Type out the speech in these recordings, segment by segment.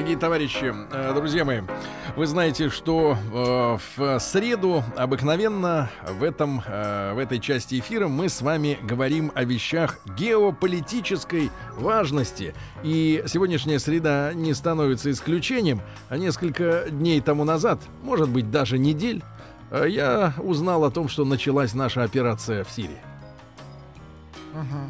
Дорогие товарищи, э, друзья мои, вы знаете, что э, в среду обыкновенно в, этом, э, в этой части эфира мы с вами говорим о вещах геополитической важности. И сегодняшняя среда не становится исключением. А несколько дней тому назад, может быть, даже недель, я узнал о том, что началась наша операция в Сирии.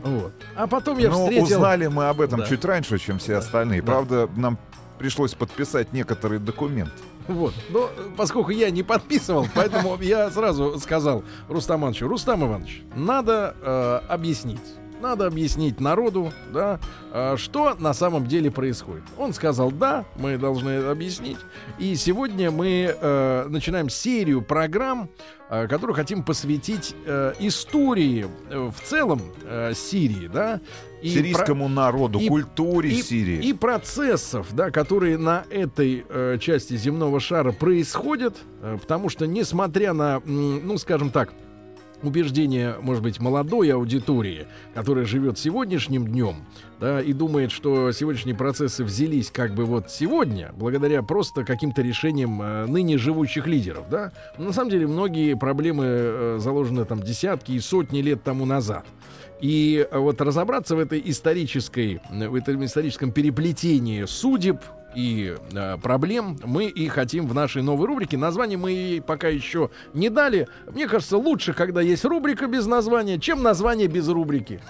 Вот. А потом я Ну, встретил... узнали мы об этом Да. чуть раньше, чем все остальные. Да. Правда, нам пришлось подписать некоторые документы. Вот. Но э, поскольку я не подписывал, поэтому я сразу сказал Рустам Ивановичу, Рустам Иванович, надо э, объяснить. Надо объяснить народу, да, э, что на самом деле происходит. Он сказал, да, мы должны объяснить. И сегодня мы э, начинаем серию программ, э, которую хотим посвятить э, истории э, в целом э, Сирии, да. и про- Сирийскому народу, и- культуре и, Сирии. и процессов, да, которые на этой э, части земного шара происходят, э, потому что несмотря на, ну, скажем так, убеждение, может быть, молодой аудитории, которая живет сегодняшним днем, да, и думает, что сегодняшние процессы взялись как бы вот сегодня, благодаря просто каким-то решениям э, ныне живущих лидеров, да. Но на самом деле многие проблемы э, заложены там десятки и сотни лет тому назад. И э, вот разобраться в этой исторической, в этом историческом переплетении судеб и э, проблем мы и хотим в нашей новой рубрике. Название мы ей пока еще не дали. Мне кажется, лучше, когда есть рубрика без названия, чем название без рубрики.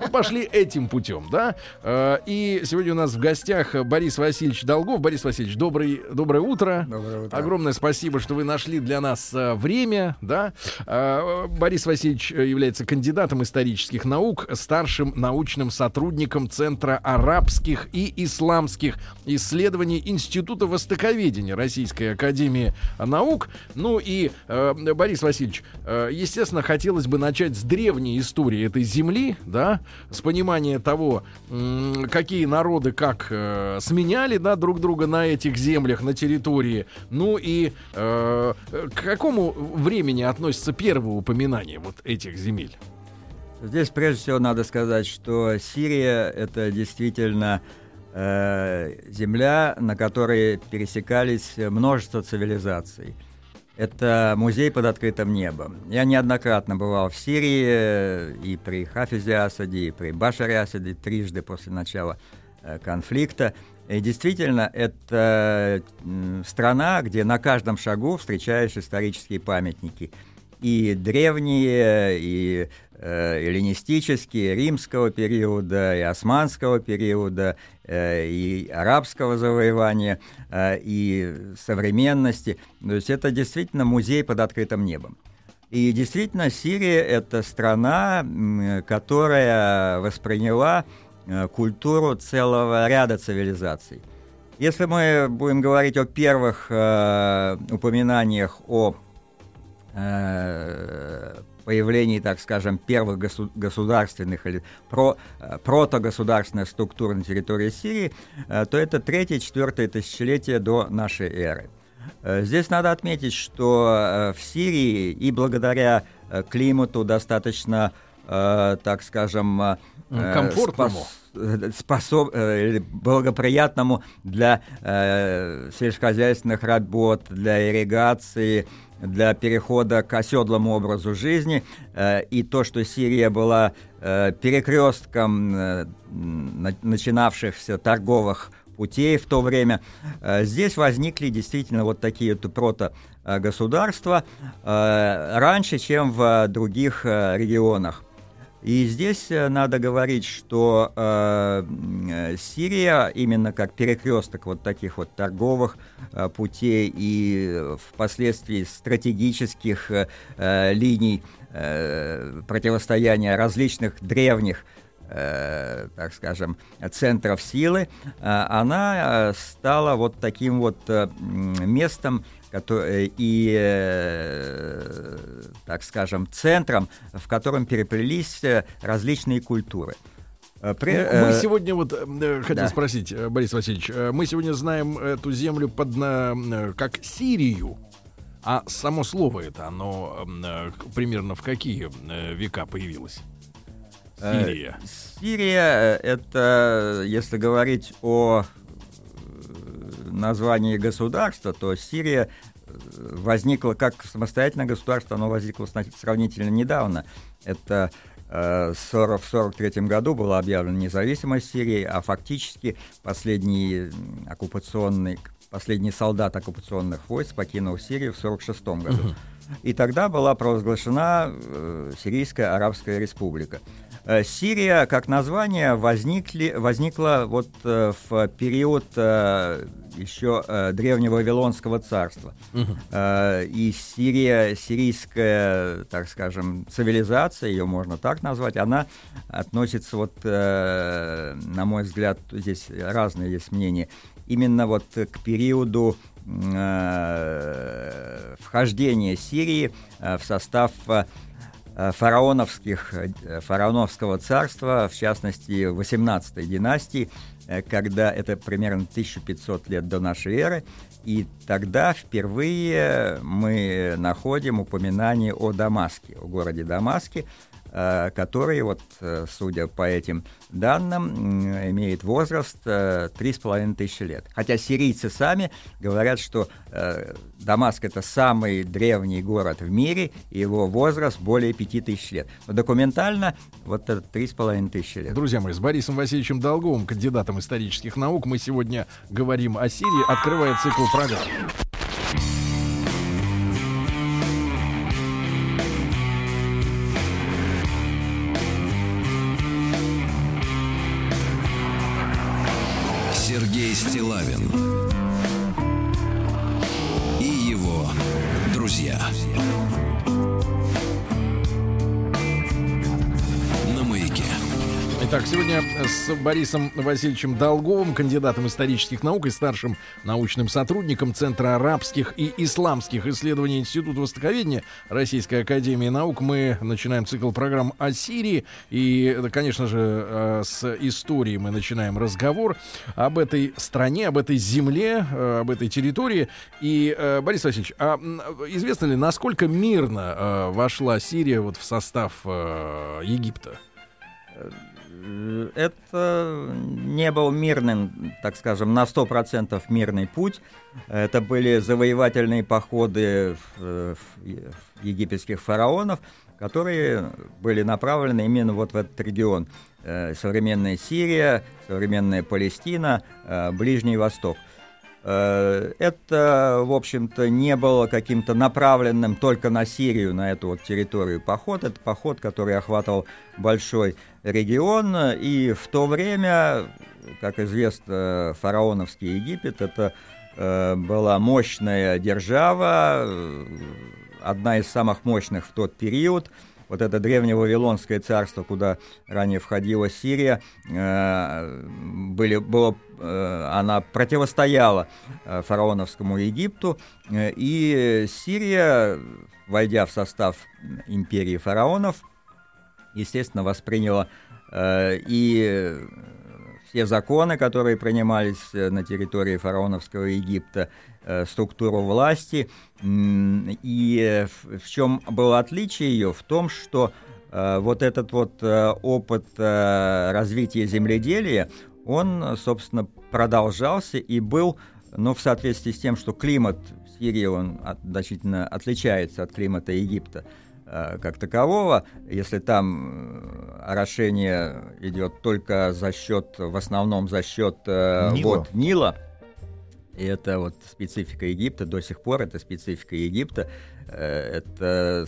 Мы пошли этим путем, да? Э, И сегодня у нас в гостях Борис Васильевич Долгов. Борис Васильевич, добрый, доброе утро. Доброе утро. Огромное спасибо, что вы нашли для нас э, время, да. Э, Борис Васильевич э, является кандидатом исторических наук, старшим научным сотрудником Центра арабских и исламских исследований Института Востоковедения Российской Академии Наук. Ну и, э, Борис Васильевич, э, естественно, хотелось бы начать с древней истории этой земли, да, с понимания того, м, какие народы как э, сменяли, да, друг друга на этих землях, на территории. Ну и э, к какому времени относится первое упоминание вот этих земель? Здесь прежде всего надо сказать, что Сирия это действительно э, земля, на которой пересекались множество цивилизаций. Это музей под открытым небом. Я неоднократно бывал в Сирии э, и при Хафизе Асаде, и при Башаре Асаде трижды после начала э, конфликта. И действительно, это страна, где на каждом шагу встречаешь исторические памятники. И древние, и э, эллинистические, римского периода, и османского периода, э, и арабского завоевания, э, и современности. То есть это действительно музей под открытым небом. И действительно, Сирия – это страна, которая восприняла культуру целого ряда цивилизаций. Если мы будем говорить о первых упоминаниях о появлении, так скажем, первых госу- государственных или про, э, протогосударственных структур на территории Сирии, э, то это третье-четвертое тысячелетие до нашей эры. Э, Здесь надо отметить, что э, в Сирии и благодаря э, климату достаточно, э, так скажем, э, Комфортному. спос- э, способ, э, благоприятному для э, сельскохозяйственных работ, для ирригации, для перехода к оседлому образу жизни. Э, и то, что Сирия была э, перекрестком э, начинавшихся торговых путей в то время. Здесь возникли действительно вот такие вот прото-государства раньше, чем в других регионах. И здесь э, надо говорить, что э, э, Сирия именно как перекресток вот таких вот торговых э, путей и э, впоследствии стратегических э, линий э, противостояния различных древних э, так скажем, центров силы, э, она стала вот таким вот местом, и, э, так скажем, центром, в котором переплелись различные культуры. При, мы сегодня вот э, хотел да. спросить, Борис Васильевич, мы сегодня знаем эту землю под на, как Сирию. А само слово это, оно э, примерно в какие э, века появилось? Э, Сирия. Сирия — это, если говорить о названии государства, то Сирия возникла как самостоятельное государство, оно возникло сравнительно недавно. Это в 1943 году была объявлена независимость Сирии, а фактически последний оккупационный последний солдат оккупационных войск покинул Сирию в 1946 году. И тогда была провозглашена э, Сирийская Арабская Республика. Э, Сирия, как название, возникли, возникла вот э, в период э, еще древнего Вавилонского царства. Угу. И Сирия, сирийская, так скажем, цивилизация, ее можно так назвать, она относится, вот, на мой взгляд, здесь разные есть мнения, именно вот к периоду вхождения Сирии в состав фараоновских, фараоновского царства, в частности, 18-й династии, когда это примерно 1500 лет до нашей эры, и тогда впервые мы находим упоминание о Дамаске, о городе Дамаске, Э, который, вот, э, судя по этим данным, имеет возраст э, три с половиной тысячи лет. Хотя сирийцы сами говорят, что Дамаск это самый древний город в мире, и его возраст более пяти тысяч лет. Но документально вот это три с половиной тысячи лет. Друзья мои, с Борисом Васильевичем Долговым, кандидатом исторических наук, мы сегодня говорим о Сирии, открывая цикл программ. Сергей Стилавин. Итак, сегодня с Борисом Васильевичем Долговым, кандидатом исторических наук и старшим научным сотрудником Центра арабских и исламских исследований Института Востоковедения Российской Академии Наук, мы начинаем цикл программ о Сирии. И, конечно же, э, с истории мы начинаем разговор об этой стране, об этой земле, э, об этой территории. И, э, Борис Васильевич, а известно ли, насколько мирно вошла Сирия вот в состав Египта? Это не был мирным, так скажем, на 100% мирный путь. Это были завоевательные походы в египетских фараонов, которые были направлены именно вот в этот регион. Э, современная Сирия, современная Палестина, э, Ближний Восток. Э, это, в общем-то, не было каким-то направленным только на Сирию, на эту вот территорию поход. Это поход, который охватывал большой регион. И в то время, как известно, фараоновский Египет это э, была мощная держава, одна из самых мощных в тот период – вот это древнее Вавилонское царство, куда ранее входила Сирия, э, были, было, э, она противостояла э, фараоновскому Египту, и Сирия, войдя в состав империи фараонов, естественно, восприняла и все законы, которые принимались на территории фараоновского Египта, структуру власти. И в чем было отличие ее? В том, что э, вот этот вот э, опыт развития земледелия, он, собственно, продолжался и был, ну, в соответствии с тем, что климат в Сирии, он значительно отличается от климата Египта как такового, если там орошение идет только за счет, в основном за счет Нила. вот Нила, и это вот специфика Египта, до сих пор это специфика Египта. Э, это,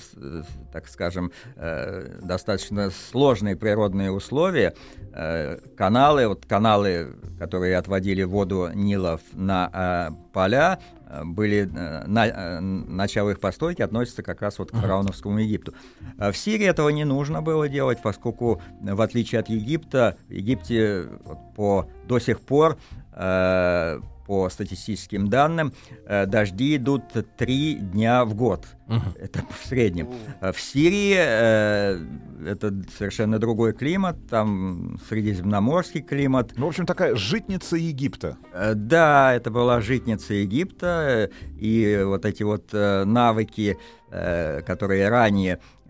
так скажем, э, достаточно сложные природные условия. Э, каналы, вот каналы, которые отводили воду Нила на поля, были на, начало их постройки относится как раз вот к фараоновскому Египту. В Сирии этого не нужно было делать, поскольку в отличие от Египта, в Египте по до сих пор э, по статистическим данным, э, дожди идут три дня в год. Это в среднем. А В Сирии э, это совершенно другой климат, там средиземноморский климат. Ну, в общем, такая житница Египта. Э, Да, это была житница Египта, э, и вот эти вот э, навыки, э, которые ранее э, э,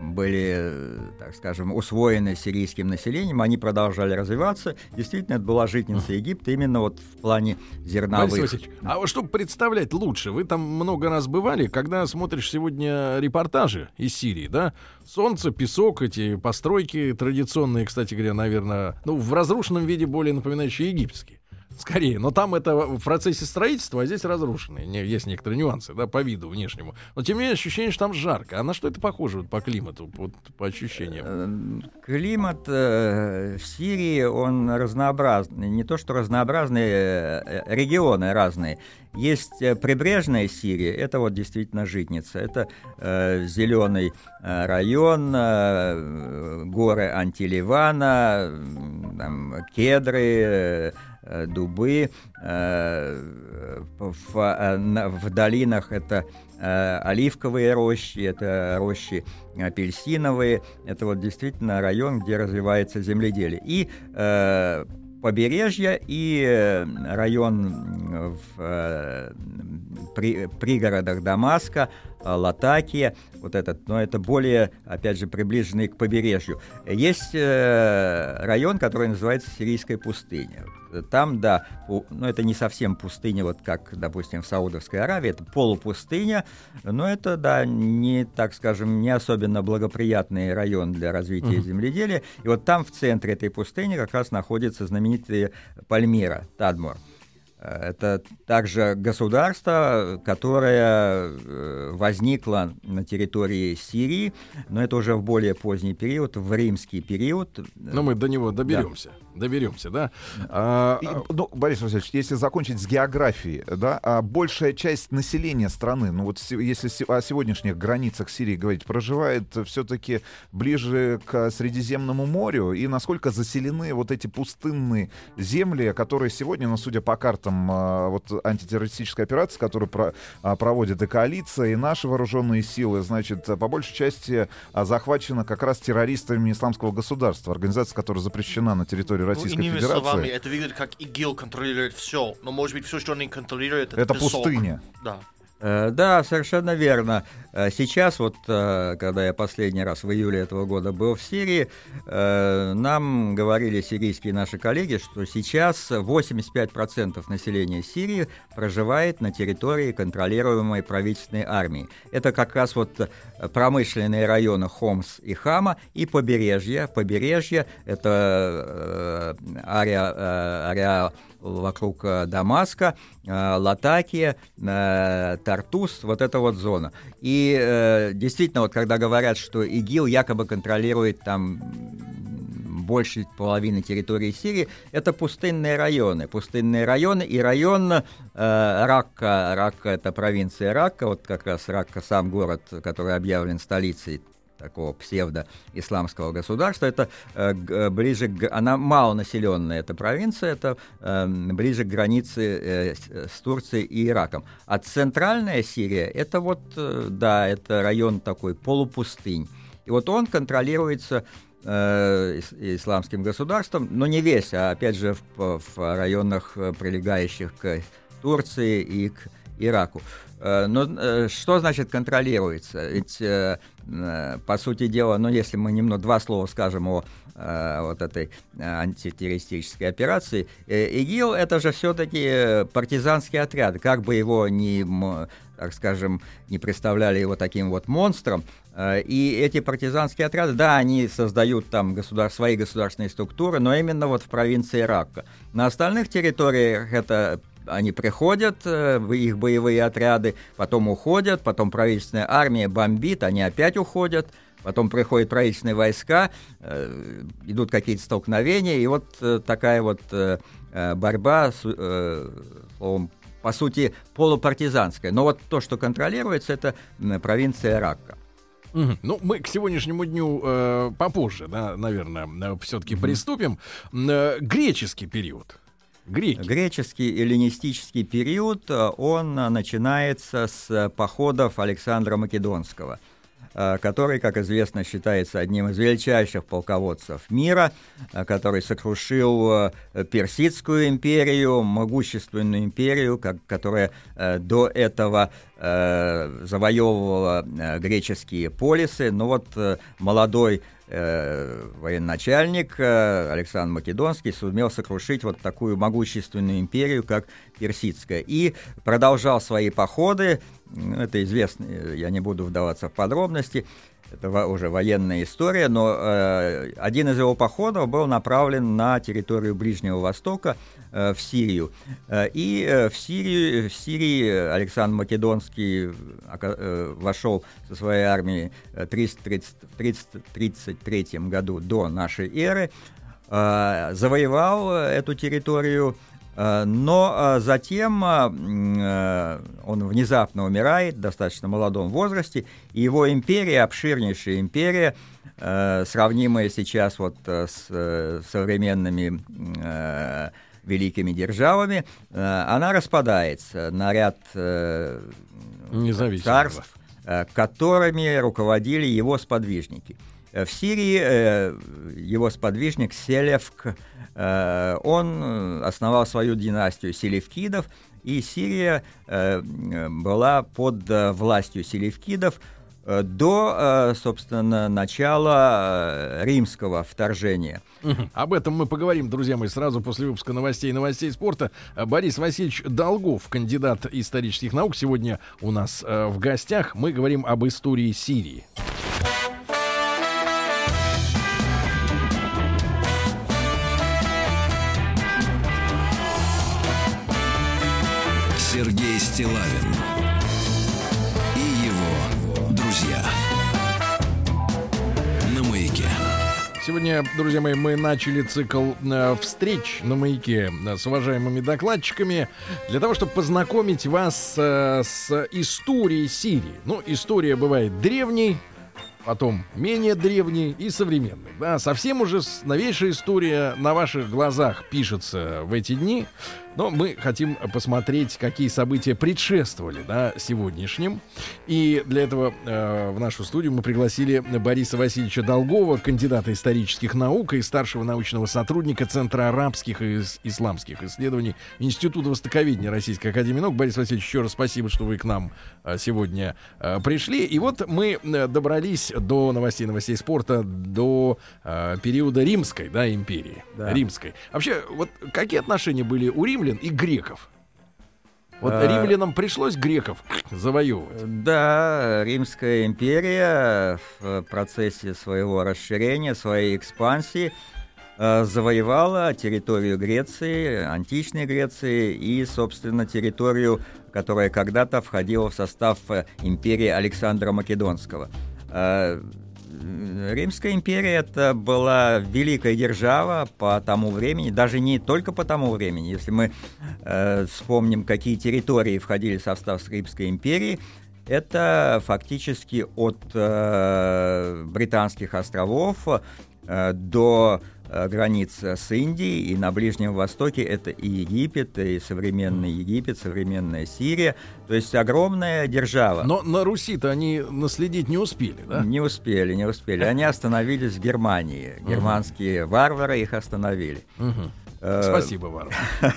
были, э, так скажем, усвоены сирийским населением, они продолжали развиваться. Действительно, это была житница Египта именно вот в плане Борис зерновых. Васильевич, а чтобы представлять лучше, вы там много раз бывали, когда смотришь сегодня репортажи из Сирии, да? Солнце, песок, эти постройки традиционные, кстати говоря, наверное, ну, в разрушенном виде более напоминающие египетские. Скорее, но там это в процессе строительства, а здесь разрушенные. Не- Есть некоторые нюансы, да, по виду внешнему. Но тем не менее ощущение, что там жарко. А на что это похоже вот, по климату, вот, по ощущениям? Э, Климат э, в Сирии, он разнообразный. Не то, что разнообразные, э, регионы разные. Есть э, прибрежная Сирия, это вот действительно житница. Это зеленый район, э, горы Антиливана, м, там, кедры, э, э, дубы. э, В, э, в долинах это э, оливковые рощи, это рощи апельсиновые. Это вот действительно район, где развивается земледелие. И побережье и район в при- пригородах Дамаска, Латакия, вот этот, но это более, опять же, приближенный к побережью. Есть район, который называется Сирийская пустыня. Там, да, пу- ну это не совсем пустыня, вот как, допустим, в Саудовской Аравии, это полупустыня, но это, да, не, так скажем, не особенно благоприятный район для развития земледелия. И вот там, в центре этой пустыни, как раз находится знаменитая Пальмира, Тадмор. Э, Это также государство, которое э, возникло на территории Сирии, но это уже в более поздний период, в римский период. Но мы до него доберемся. Доберемся, да? А, И, ну, Борис Васильевич, если закончить с географией, да, а большая часть населения страны, ну вот если о сегодняшних границах Сирии говорить, проживает все-таки ближе к Средиземному морю, и насколько заселены вот эти пустынные земли, которые сегодня, ну, судя по картам а, вот антитеррористической операции, которую про- а, проводит и коалиция, и наши вооруженные силы, значит, по большей части а, захвачено как раз террористами исламского государства, организация, которая запрещена на территории Российской иными Федерации. словами, это выглядит как ИГИЛ контролирует все. Но, может быть, все, что они контролируют, это, Это песок. пустыня. Да. Э, Да, совершенно верно. Э, Сейчас, вот, э, когда я последний раз в июле этого года был в Сирии, нам говорили сирийские наши коллеги, что сейчас 85% населения Сирии проживает на территории контролируемой правительственной армии. Это как раз вот промышленные районы Хомс и Хама и побережье. Побережье — это э, ареал вокруг э, Дамаска, э, Латакия, э, Тартус, вот эта вот зона. И действительно, вот когда говорят, что ИГИЛ якобы контролирует там больше половины территории Сирии, это пустынные районы. Пустынные районы и район э, Ракка, Ракка это провинция Ракка, вот как раз Ракка сам город, который объявлен столицей такого псевдо-исламского государства. Это э, э, ближе к... Она малонаселенная, эта провинция, это э, ближе к границе э, с, с Турцией и Ираком. А центральная Сирия, это вот, э, да, это район такой полупустынь. И вот он контролируется э, ис- исламским государством, но не весь, а опять же в, в районах, э, прилегающих к Турции и к Ираку. Э, Но э, что значит контролируется? Ведь, э, по сути дела, ну, если мы немного два слова скажем о вот этой антитеррористической операции, ИГИЛ это же все-таки партизанский отряд, как бы его ни, так скажем, не представляли его таким вот монстром, и эти партизанские отряды, да, они создают там государ... свои государственные структуры, но именно вот в провинции Ракка. На остальных территориях это они приходят, э, их боевые отряды, потом уходят, потом правительственная армия бомбит, они опять уходят, потом приходят правительственные войска, э, идут какие-то столкновения, и вот э, такая вот борьба, словом, по сути, полупартизанская. Но вот то, что контролируется, это провинция Ракка. Мгм. Ну, мы к сегодняшнему дню э, попозже, да, наверное, все-таки приступим. М, э, греческий период. Греки. Греческий эллинистический период, э, он э, начинается с э, походов Александра Македонского, который, как известно, считается одним из величайших полководцев мира, который сокрушил Персидскую империю, могущественную империю, которая до этого э, завоевывала э, греческие полисы. Но вот э, молодой военачальник Александр Македонский сумел сокрушить вот такую могущественную империю, как Персидская, и продолжал свои походы. Это известно, я не буду вдаваться в подробности. Это уже военная история, но э, один из его походов был направлен на территорию Ближнего Востока, э, в Сирию. Э, и э, в, Сирии, в Сирии Александр Македонский ока- э, вошел со своей армией э, 330 в 333 году до нашей эры, э, завоевал э, эту территорию, э, но э, затем э, э, он внезапно умирает в достаточно молодом возрасте, и его империя, обширнейшая империя, э, сравнимая сейчас вот э, с э, современными э, великими державами, э, она распадается на ряд э, царств, э, которыми руководили его сподвижники. Э, В Сирии э, его сподвижник Селевк, э, он основал свою династию селевкидов, и Сирия была под властью селевкидов до, собственно, начала римского вторжения. Об этом мы поговорим, друзья мои, сразу после выпуска новостей и новостей спорта. Борис Васильевич Долгов, кандидат исторических наук, сегодня у нас в гостях. Мы говорим об истории Сирии. Стилавин и его друзья. На маяке. Сегодня, друзья мои, мы начали цикл э, встреч на маяке э, с уважаемыми докладчиками для того, чтобы познакомить вас э, с историей Сирии. Ну, история бывает древней, потом менее древней и современной. Да, совсем уже новейшая история на ваших глазах пишется в эти дни. Но мы хотим посмотреть, какие события предшествовали да, сегодняшним. И для этого э, в нашу студию мы пригласили Бориса Васильевича Долгова, кандидата исторических наук и старшего научного сотрудника Центра арабских и ис- исламских исследований Института востоковедения Российской Академии наук. Борис Васильевич, еще раз спасибо, что вы к нам э, сегодня э, пришли. И вот мы э, добрались до новостей, новостей спорта, до э, периода Римской да, империи. Да. Римской. Вообще, вот какие отношения были у римлян и греков? Вот Э, римлянам пришлось греков завоевывать. Да, Римская империя в процессе своего расширения, своей экспансии э, завоевала территорию Греции, античной Греции и, собственно, территорию, которая когда-то входила в состав э, империи Александра Македонского. Римская империя это была великая держава по тому времени, даже не только по тому времени. Если мы э, вспомним, какие территории входили в состав Римской империи, это фактически от э, британских островов э, до границ с Индией и на Ближнем Востоке это и Египет, и современный Египет, современная Сирия. То есть огромная держава. Но на Руси-то они наследить не успели, да? Не успели, не успели. Они остановились в Германии. Германские варвары их остановили. Э, Спасибо, Варвар.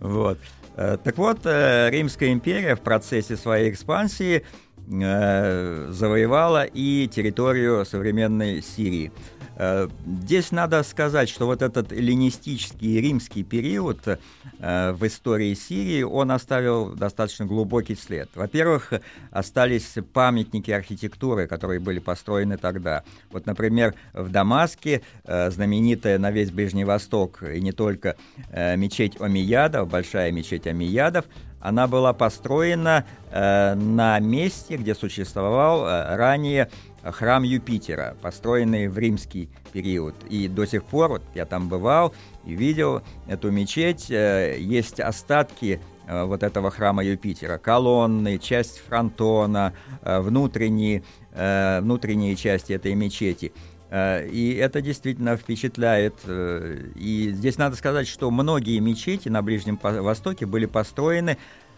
Вот. Э, Так вот, э, Римская империя в процессе своей экспансии э, завоевала и территорию современной Сирии. Э, Здесь надо сказать, что вот этот эллинистический римский период э, в истории Сирии, он оставил достаточно глубокий след. Во-первых, остались памятники архитектуры, которые были построены тогда. Вот, например, в Дамаске э, знаменитая на весь Ближний Восток и не только мечеть Омиядов, большая мечеть Омиядов, она была построена на месте, где существовал ранее храм Юпитера, построенный в римский период. И до сих пор, вот я там бывал и видел эту мечеть, э, есть остатки э, вот этого храма Юпитера. Колонны, часть фронтона, э, внутренние, внутренние части этой мечети. И это действительно впечатляет. И здесь надо сказать, что многие мечети на Ближнем Востоке были построены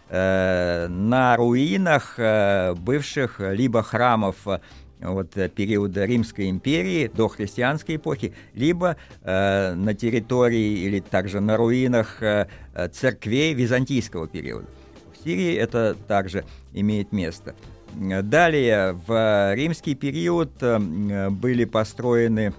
на руинах бывших либо храмов вот, э, периода Римской империи до христианской эпохи, либо э, на территории или также на руинах э, э, церквей византийского периода. В Сирии это также имеет место. Э, Далее, в римский период э, были построены э,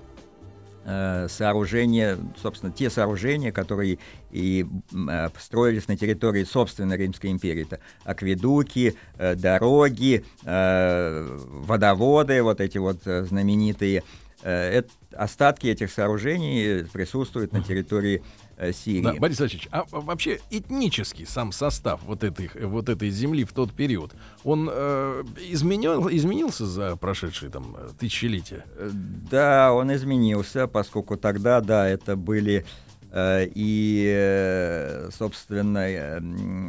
сооружения, собственно, те сооружения, которые и э, строились на территории собственной Римской империи. Это акведуки, э, дороги, э, водоводы, вот эти вот э, знаменитые. Э, остатки этих сооружений присутствуют на территории э, Сирии. Да, Борис Васильевич, а вообще этнический сам состав вот этой, вот этой земли в тот период, он э, изменил, изменился за прошедшие там э, тысячелетия? Э, Да, он изменился, поскольку тогда, да, это были э, и, э, собственно, э,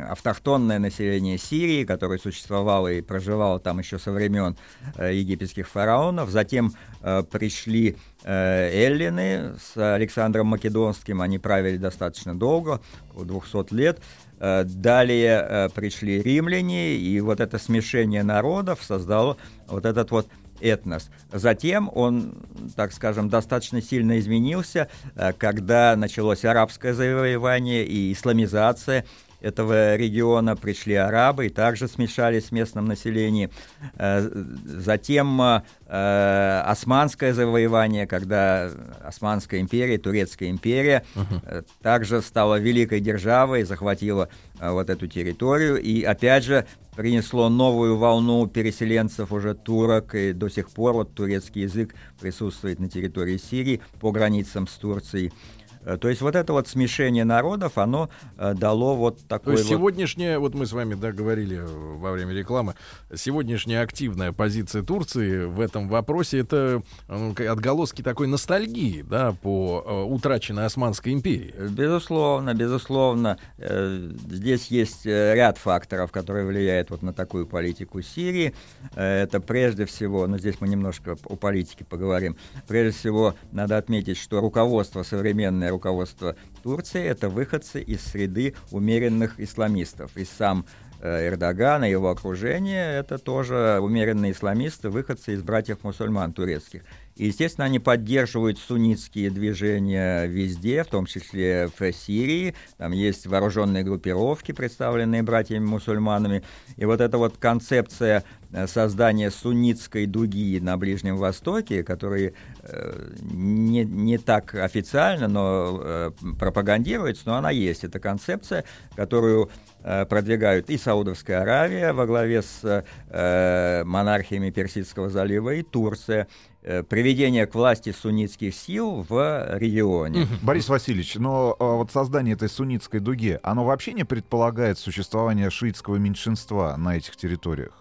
автохтонное население Сирии, которое существовало и проживало там еще со времен э, египетских фараонов. Затем э, пришли э, эллины с Александром Македонским, они правили достаточно долго, около 200 лет. Э, Далее э, пришли римляне, и вот это смешение народов создало вот этот вот этнос. Затем он, так скажем, достаточно сильно изменился, э, когда началось арабское завоевание и исламизация этого региона, пришли арабы и также смешались с местным населением. Э, Затем э, османское завоевание, когда Османская империя, Турецкая империя э, также стала великой державой, захватила вот эту территорию и опять же принесло новую волну переселенцев уже турок, и до сих пор вот турецкий язык присутствует на территории Сирии по границам с Турцией. Э, То есть вот это вот смешение народов, оно э, дало вот То такой есть вот... сегодняшняя, вот мы с вами да, говорили э, во время рекламы, сегодняшняя активная позиция Турции в этом вопросе это ну, отголоски такой ностальгии, да, по утраченной Османской империи. Безусловно, безусловно. Здесь есть ряд факторов, которые влияют вот на такую политику Сирии. Это прежде всего, но здесь мы немножко о политике поговорим. Прежде всего, надо отметить, что руководство, современное руководство Турции, это выходцы из среды умеренных исламистов. И сам э, Эрдоган и его окружение, это тоже умеренные исламисты, выходцы из братьев-мусульман турецких. Естественно, они поддерживают суннитские движения везде, в том числе в Сирии. Там есть вооруженные группировки, представленные братьями-мусульманами. И вот эта вот концепция э, создания суннитской дуги на Ближнем Востоке, которые э, не, не так официально, но э, пропагандируется, но она есть. Это концепция, которую продвигают и Саудовская Аравия во главе с э, монархиями Персидского залива, и Турция. Э, Приведение к власти суннитских сил в регионе. Борис Васильевич, но а, вот создание этой суннитской дуги, оно вообще не предполагает существование шиитского меньшинства на этих территориях?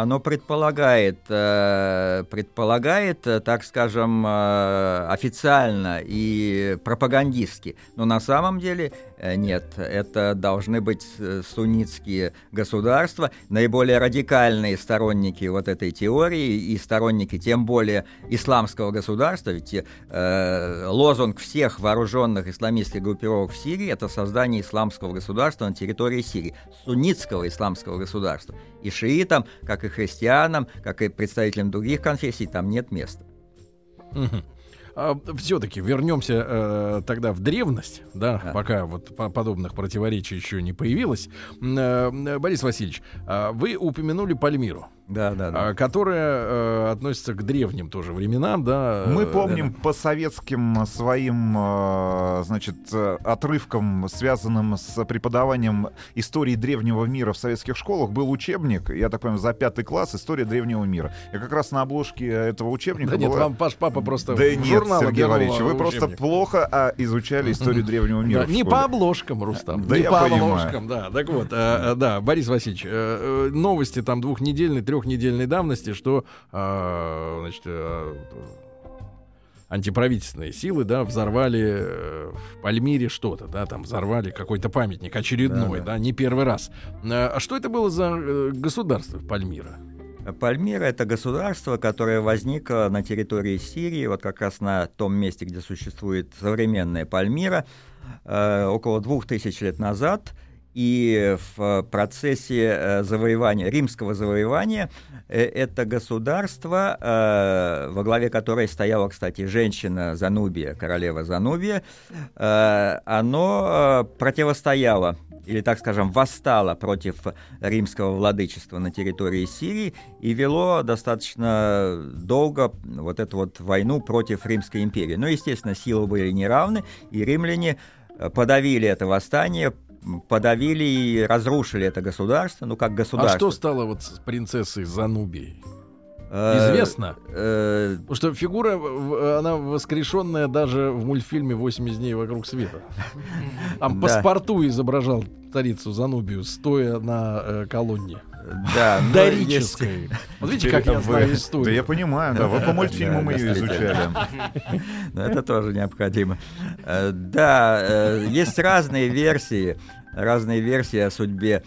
Оно предполагает, э, предполагает, э, так скажем, э, официально и пропагандистски, но на самом деле нет. Это должны быть суннитские государства, наиболее радикальные сторонники вот этой теории и сторонники тем более исламского государства, ведь э, лозунг всех вооруженных исламистских группировок в Сирии это создание исламского государства на территории Сирии, суннитского исламского государства. И шиитам, как и христианам, как и представителям других конфессий, там нет места. Все-таки вернемся э, тогда в древность, да, Да. пока вот по- подобных противоречий еще не появилось. Э, э, Борис Васильевич, а вы упомянули Пальмиру, Да, да, да. а, которая э, относится к древним тоже временам, да. Мы э, помним по советским своим, э, значит, э, отрывкам, связанным с преподаванием истории древнего мира в советских школах, был учебник, я так понимаю, за пятый класс «История древнего мира». И как раз на обложке этого учебника Да нет, была... вам Ваш папа просто Да нет, журнал Сергей Валерьевич, вы а, просто учебник. плохо а, изучали историю древнего мира. Да, не по обложкам, Рустам. Да не я по понимаю. обложкам, да. Так вот, э, да, Борис Васильевич, э, новости там двухнедельной, трехнедельной давности, что, э, значит, антиправительственные силы, да, взорвали в Пальмире что-то, да, там взорвали какой-то памятник очередной, да, не первый раз. А что это было за государство Пальмира? Пальмира — это государство, которое возникло на территории Сирии, вот как раз на том месте, где существует современная Пальмира, э, около двух тысяч лет назад. И в процессе э, завоевания, римского завоевания, э, это государство, э, во главе которой стояла, кстати, женщина Занубия, королева Занубия, оно противостояло или, так скажем, восстало против римского владычества на территории Сирии и вело достаточно долго вот эту вот войну против Римской империи. Но, естественно, силы были неравны, и римляне подавили это восстание, подавили и разрушили это государство, ну, как А государство. что стало вот с принцессой Занубией? Э, Известно? э, Потому что фигура, она воскрешенная даже в мультфильме «80 дней вокруг света». Там паспорту изображал царицу Занубию, стоя на э, колонне. да, Дорической. Вот видите, как я Вы- знаю Да я историю. понимаю, да, вы по мультфильмам Да, ее изучали. Но это тоже необходимо. Да, есть разные версии, разные версии о судьбе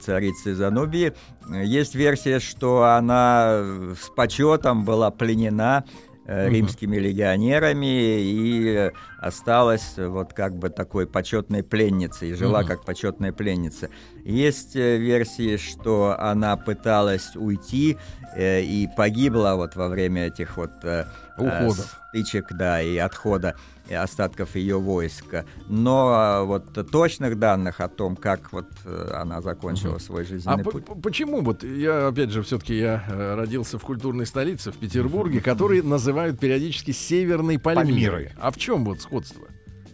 царицы Занубии. Э, Есть версия, что она э, с почетом была пленена э, римскими легионерами и э, осталась вот как бы такой почетной пленницей, и жила Мгм. как почетная пленница. Есть э, версии, что она пыталась уйти э, и погибла вот во время этих вот э, э, Уходов. стычек, да, и отхода э, остатков ее войска. Но э, вот точных данных о том, как вот э, она закончила свой А жизненный по- путь. по- почему вот я опять же все-таки я родился в культурной столице в Петербурге, который называют периодически Северной Пальмирой. Пальмирой. А в чем вот сходство?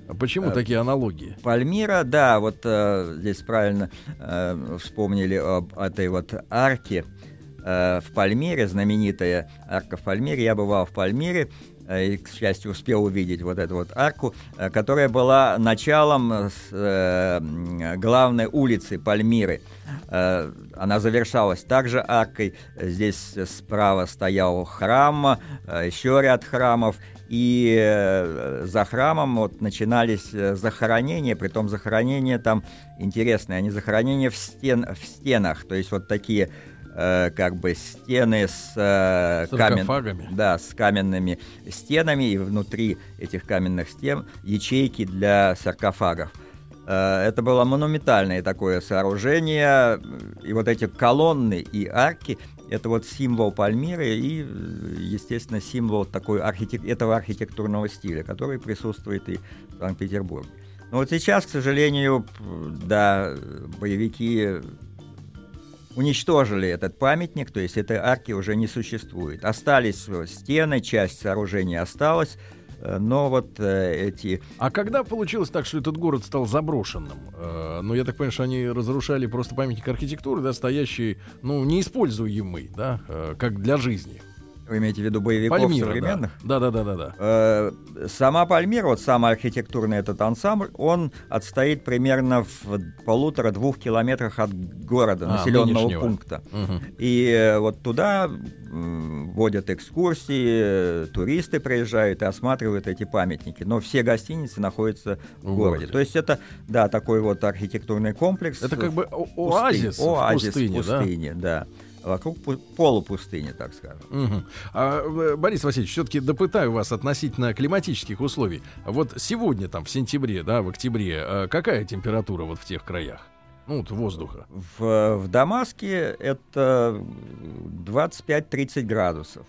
А почему Э, такие аналогии? Пальмира, да, вот э, здесь правильно э, вспомнили об этой вот арке э, в Пальмире, знаменитая арка в Пальмире. Я бывал в Пальмире э, и, к счастью, успел увидеть вот эту вот арку, э, которая была началом главной улицы Пальмиры. Она завершалась также аркой. Здесь справа стоял храм, еще ряд храмов. И э, за храмом вот начинались э, захоронения, притом захоронения там интересные, они захоронения в, стен, в стенах, то есть вот такие э, как бы стены с, э, камен- да, с каменными стенами, и внутри этих каменных стен ячейки для саркофагов. Это было монументальное такое сооружение, и вот эти колонны и арки — это вот символ Пальмиры и, естественно, символ такой архитек- этого архитектурного стиля, который присутствует и в Санкт-Петербурге. Но вот сейчас, к сожалению, да, боевики уничтожили этот памятник, то есть этой арки уже не существует. Остались стены, часть сооружения осталась, но вот э, эти А когда получилось так, что этот город стал заброшенным? Э, ну, я так понимаю, что они разрушали просто памятник архитектуры, да, стоящий, ну, неиспользуемый, да, э, как для жизни. Вы имеете в виду боевиков Пальмира, современных? да. Да, да, да, да. Э, Сама Пальмира, вот самый архитектурный этот ансамбль, он отстоит примерно в полутора-двух километрах от города, А, населенного нынешнего. пункта. Мгм. И э, вот туда м, водят экскурсии, э, туристы приезжают и осматривают эти памятники. Но все гостиницы находятся в, В городе. городе. То есть это, да, такой вот архитектурный комплекс. Это как бы оазис, в Оазис пустыне, да? да. Вокруг пу- полупустыни, так скажем. Мгм. А, э, Борис Васильевич, все-таки допытаю вас относительно климатических условий. Вот сегодня, там, в сентябре, да, в октябре, э, какая температура вот в тех краях? Ну, вот воздуха. В, в Дамаске это 25-30 градусов.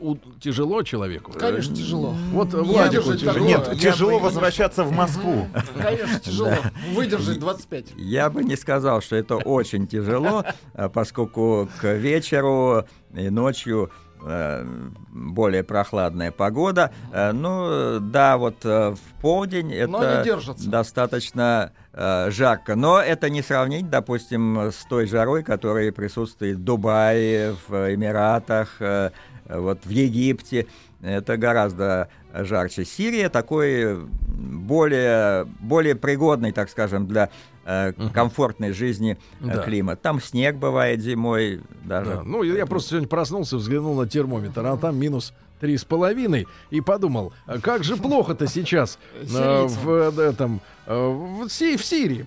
У- тяжело человеку? Конечно, тяжело. Вот Владику выдержать тяжело. Нет, Я тяжело бы- возвращаться в Москву. Конечно, тяжело. Выдержать 25. Я бы не сказал, что это очень тяжело, а поскольку к вечеру и ночью э, более прохладная погода. Э, Ну, да, вот э, в полдень Но они это достаточно э, жарко. Но это не сравнить, допустим, с той жарой, которая присутствует в Дубае, в Эмиратах, э, вот в Египте. Это гораздо жарче. Сирия такой более, более пригодный, так скажем, для э, комфортной жизни Да. климат. Там снег бывает зимой даже. Да. Ну, я просто сегодня проснулся, взглянул на термометр, а там минус три с половиной, и подумал, а как же плохо-то сейчас э, в э, этом э, в, в Сирии.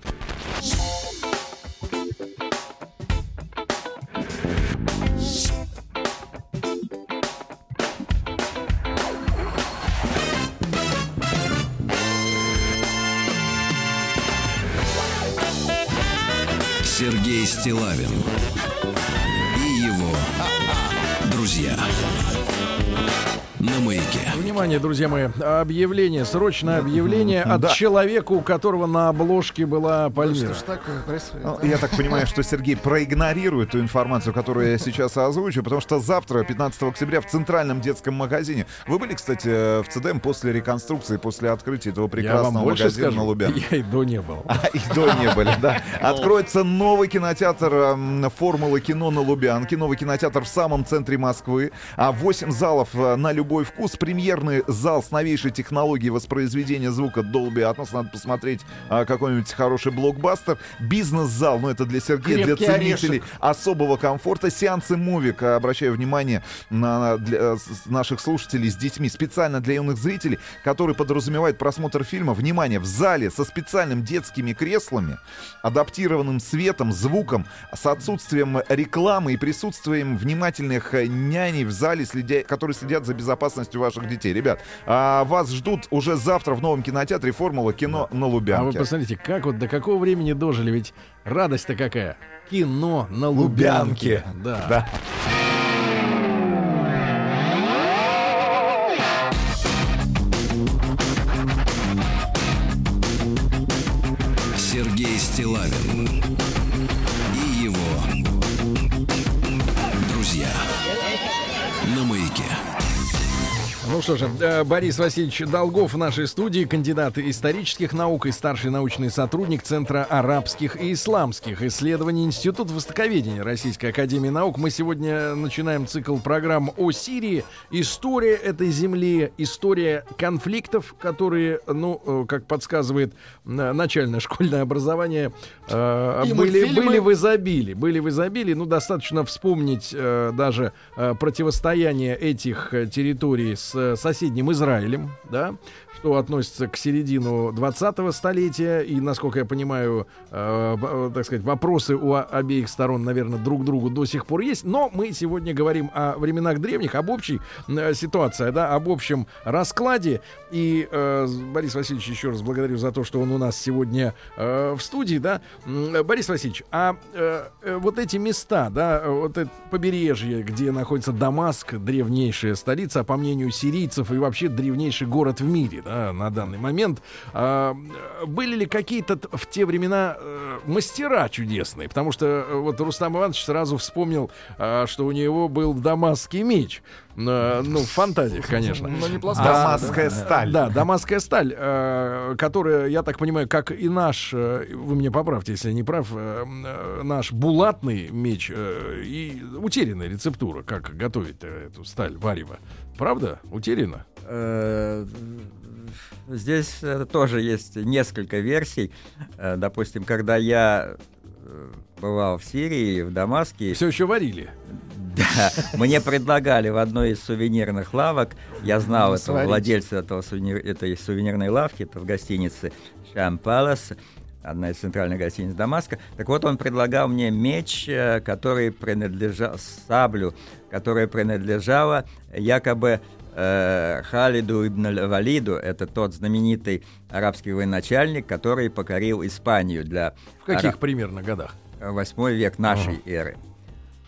Сергей Стилавин и его друзья. На маяке. Внимание, друзья мои, объявление, срочное объявление от Да. человека, у которого на обложке была Что Пальмира. ж такое происходит? Ну, я так понимаю, что Сергей проигнорирует ту информацию, которую я сейчас озвучу, потому что завтра, 15 октября, в Центральном детском магазине. Вы были, кстати, в ЦДМ после реконструкции, после открытия этого Я вам прекрасного больше магазина скажу, на Лубянке? я и до не был. А, и до не были, да. Откроется новый кинотеатр эм, «Формула кино» на Лубянке. Новый кинотеатр в самом центре Москвы. А 8 залов э, на любой вкус. Премьерный зал с новейшей технологией воспроизведения звука Dolby Atmos. Надо посмотреть а, какой-нибудь хороший блокбастер. Бизнес-зал, ну это для Сергея, Крепкий для ценителей орешек. особого комфорта. Сеансы мувик. Обращаю внимание на для, э, наших слушателей с детьми. Специально для юных зрителей, которые подразумевают просмотр фильма. Внимание, в зале со специальными детскими креслами, адаптированным светом, звуком, с отсутствием рекламы и присутствием внимательных э, няней в зале, следя, которые следят за безопасностью ваших детей. Ребят, а вас ждут уже завтра в новом кинотеатре «Формула кино» на А вы Лубянке. посмотрите, как вот до какого времени дожили, ведь радость-то какая. Кино на Лубянке. Лубянке. Да. Да. Что же, э, Борис Васильевич Долгов в нашей студии, кандидат исторических наук и старший научный сотрудник Центра арабских и исламских исследований Института востоковедения Российской Академии Наук. Мы сегодня начинаем цикл программ о Сирии. История этой земли, история конфликтов, которые, ну, э, как подсказывает э, начальное школьное образование, И были, мультфильмы. были в изобилии. Были в изобилии. Ну, достаточно вспомнить даже противостояние этих территорий с соседним Израилем, да, что относится к середину 20-го столетия. И, насколько я понимаю, э, э, так сказать, вопросы у обеих сторон, наверное, друг другу до сих пор есть. Но мы сегодня говорим о временах древних, об общей э, ситуации, да, об общем раскладе. И э, Борис Васильевич еще раз благодарю за то, что он у нас сегодня э, в студии, да. Борис Васильевич, а э, э, вот эти места, да, вот это побережье, где находится Дамаск, древнейшая столица, а по мнению сирийцев и вообще древнейший город в мире, да, на данный момент, а, были ли какие-то в те времена э, мастера чудесные? Потому что э, вот Рустам Иванович сразу вспомнил, а, что у него был дамасский меч. Э, ну, в фантазиях, конечно. Но не пластмасса. Дамасская сталь. Да, дамасская сталь, э, которая, я так понимаю, как и наш, э, вы меня поправьте, если я не прав, э, наш булатный меч э, и утерянная рецептура, как готовить эту сталь, варево. Правда? Утеряна? Здесь э, тоже есть несколько версий. Э, Допустим, когда я э, бывал в Сирии, в Дамаске, Все еще варили. да, мне предлагали в одной из сувенирных лавок, я знал этого Сварить. владельца этого сувенир- этой сувенирной лавки, это в гостинице Шам Палас, одна из центральных гостиниц Дамаска. Так вот, он предлагал мне меч, который принадлежал, саблю, которая принадлежала якобы э, Халиду ибн Валиду, это тот знаменитый арабский военачальник, который покорил Испанию для В каких ара- примерно годах? восьмой век нашей эры.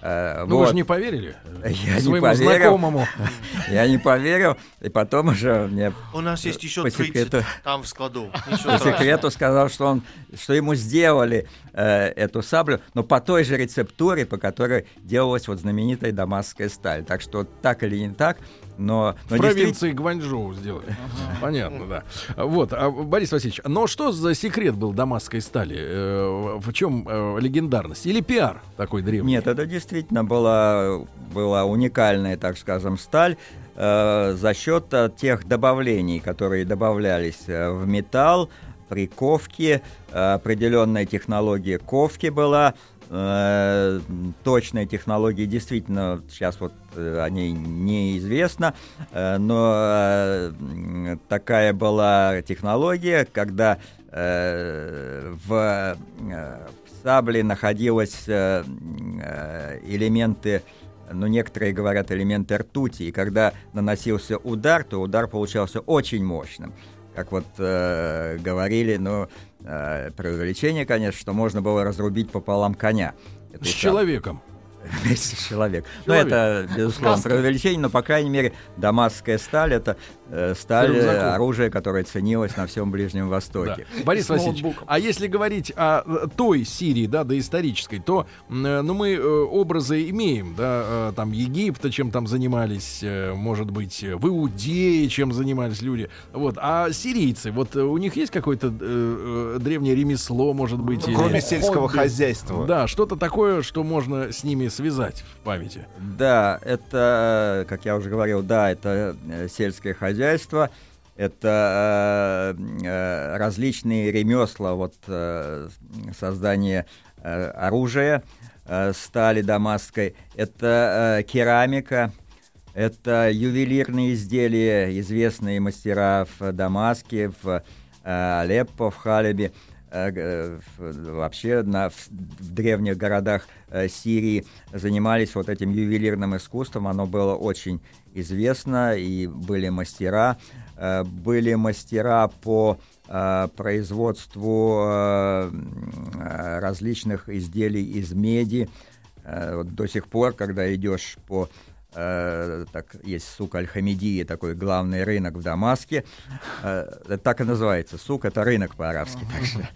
Э, Ну, вы вот. же не поверили э, Я не своему поверил. знакомому. Я не поверил, и потом уже мне У нас есть еще по 30 секрету, там в складу. Ничего по страшного. секрету сказал, что он, что ему сделали э, эту саблю, но по той же рецептуре, по которой делалась вот знаменитая дамасская сталь. Так что так или не так, но, В но действительно- провинции Гванчжоу сделали. Понятно, да. Вот, а, Борис Васильевич, но что за секрет был дамасской стали? Э, В чем э, легендарность? Или пиар такой древний? Нет, это действительно была, была уникальная, так скажем, сталь э, за счет э, тех добавлений, которые добавлялись э, в металл при ковке. Э, определенная технология ковки была. Э, точные технологии действительно сейчас вот э, о ней неизвестно, э, но такая была технология, когда в, сабле находилось э, элементы ну, некоторые говорят элементы ртути, и когда наносился удар, то удар получался очень мощным. Как вот э, говорили, ну, э, преувеличение, конечно, что можно было разрубить пополам коня. Это С человеком. Вместе с человек. Ну, Человек. это, безусловно, преувеличение, но, по крайней мере, дамасская сталь — это э, э, оружие, которое ценилось на всем Ближнем Да. Востоке. Борис С Васильевич, а если говорить о э, той Сирии, да, доисторической, то, э, ну, мы образы имеем, да, там Египта, чем там занимались, может быть, в Иудее, чем занимались люди, вот, а сирийцы, вот у них есть какое-то э, древнее ремесло, может быть, или- Кроме сельского хобби. хозяйства. да, что-то такое, что можно с ними связать в памяти. Да, это, как я уже говорил, да, это сельское хозяйство, это э, э, различные ремесла, вот э, создание э, оружия, э, стали дамасской, это э, керамика, это ювелирные изделия, известные мастера в Дамаске, в э, Алеппо, в Халебе, вообще на, в, древних городах э, Сирии занимались вот этим ювелирным искусством. Оно было очень известно, и были мастера. Э, были мастера по э, производству э, э, различных изделий из меди. Э, до сих пор, когда идешь по э, так, есть сук Аль-Хамидии, такой главный рынок в Дамаске. Э, так и называется. Сук — это рынок по-арабски. так что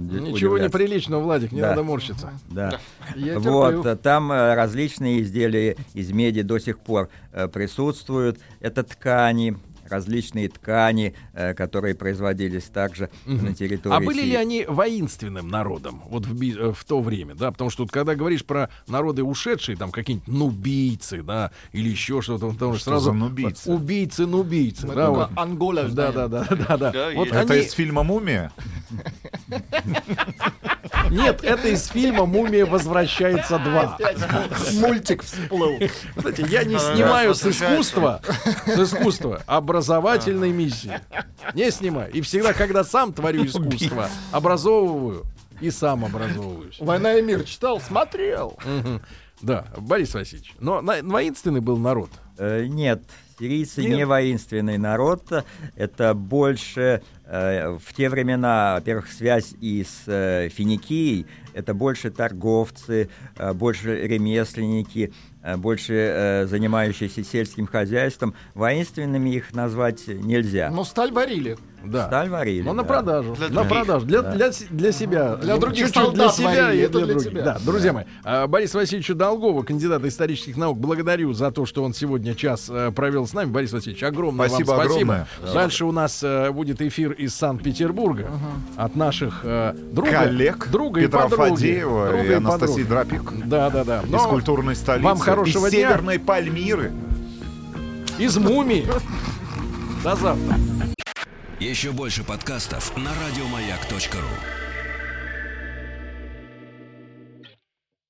Ничего неприличного, Владик, не Да. надо морщиться. Да. Я Вот, э, там э, различные изделия из меди до сих пор э, присутствуют. Это ткани, различные ткани, э, которые производились также на территории А были ли Сирии. они воинственным народом вот в, э, в то время, да? Потому что вот когда говоришь про народы ушедшие, там какие-нибудь нубийцы, да, или еще что-то, потому что Что сразу за нубийцы? убийцы, нубийцы, Мы да, вот. Ангола Да, да, да, да, да. Да, Вот. Это они- из фильма «Мумия»? Нет, это из фильма «Мумия возвращается 2». Опять му- мультик всплыл. Кстати, я не снимаю с искусства, с искусства образовательной миссии. Не снимаю. И всегда, когда сам творю искусство, образовываю и сам образовываюсь. «Война и мир» читал? Смотрел. Да, Борис Васильевич. Но воинственный был народ. Э, Нет, сирийцы Нет? не воинственный народ. Это больше э, в те времена, во-первых, связь и с э, Финикией, это больше торговцы, э, больше ремесленники, э, больше э, занимающиеся сельским хозяйством. Воинственными их назвать нельзя. Но сталь варили. Да. Сталь варили. Но на да. продажу. Для на других. продажу. Для, Да. для, для себя. Для Ну, других чуть-чуть солдат для себя варили, и это для, для других. тебя. Да, друзья мои, а, Борис Васильевичу Долгову, кандидата исторических наук, благодарю за то, что он сегодня час э, провел с нами. Борис Васильевич, огромное Спасибо вам спасибо. огромное. Дальше у нас э, будет эфир из Санкт-Петербурга от наших э, друга, Коллег друга Петра и подруги. Фадеева Друга и Анастасии подруги. Драпик. Да, да, да. Из культурной столицы. вам хорошего из дня. Северной Пальмиры. из мумии. До завтра. Еще больше подкастов на радиомаяк.ру.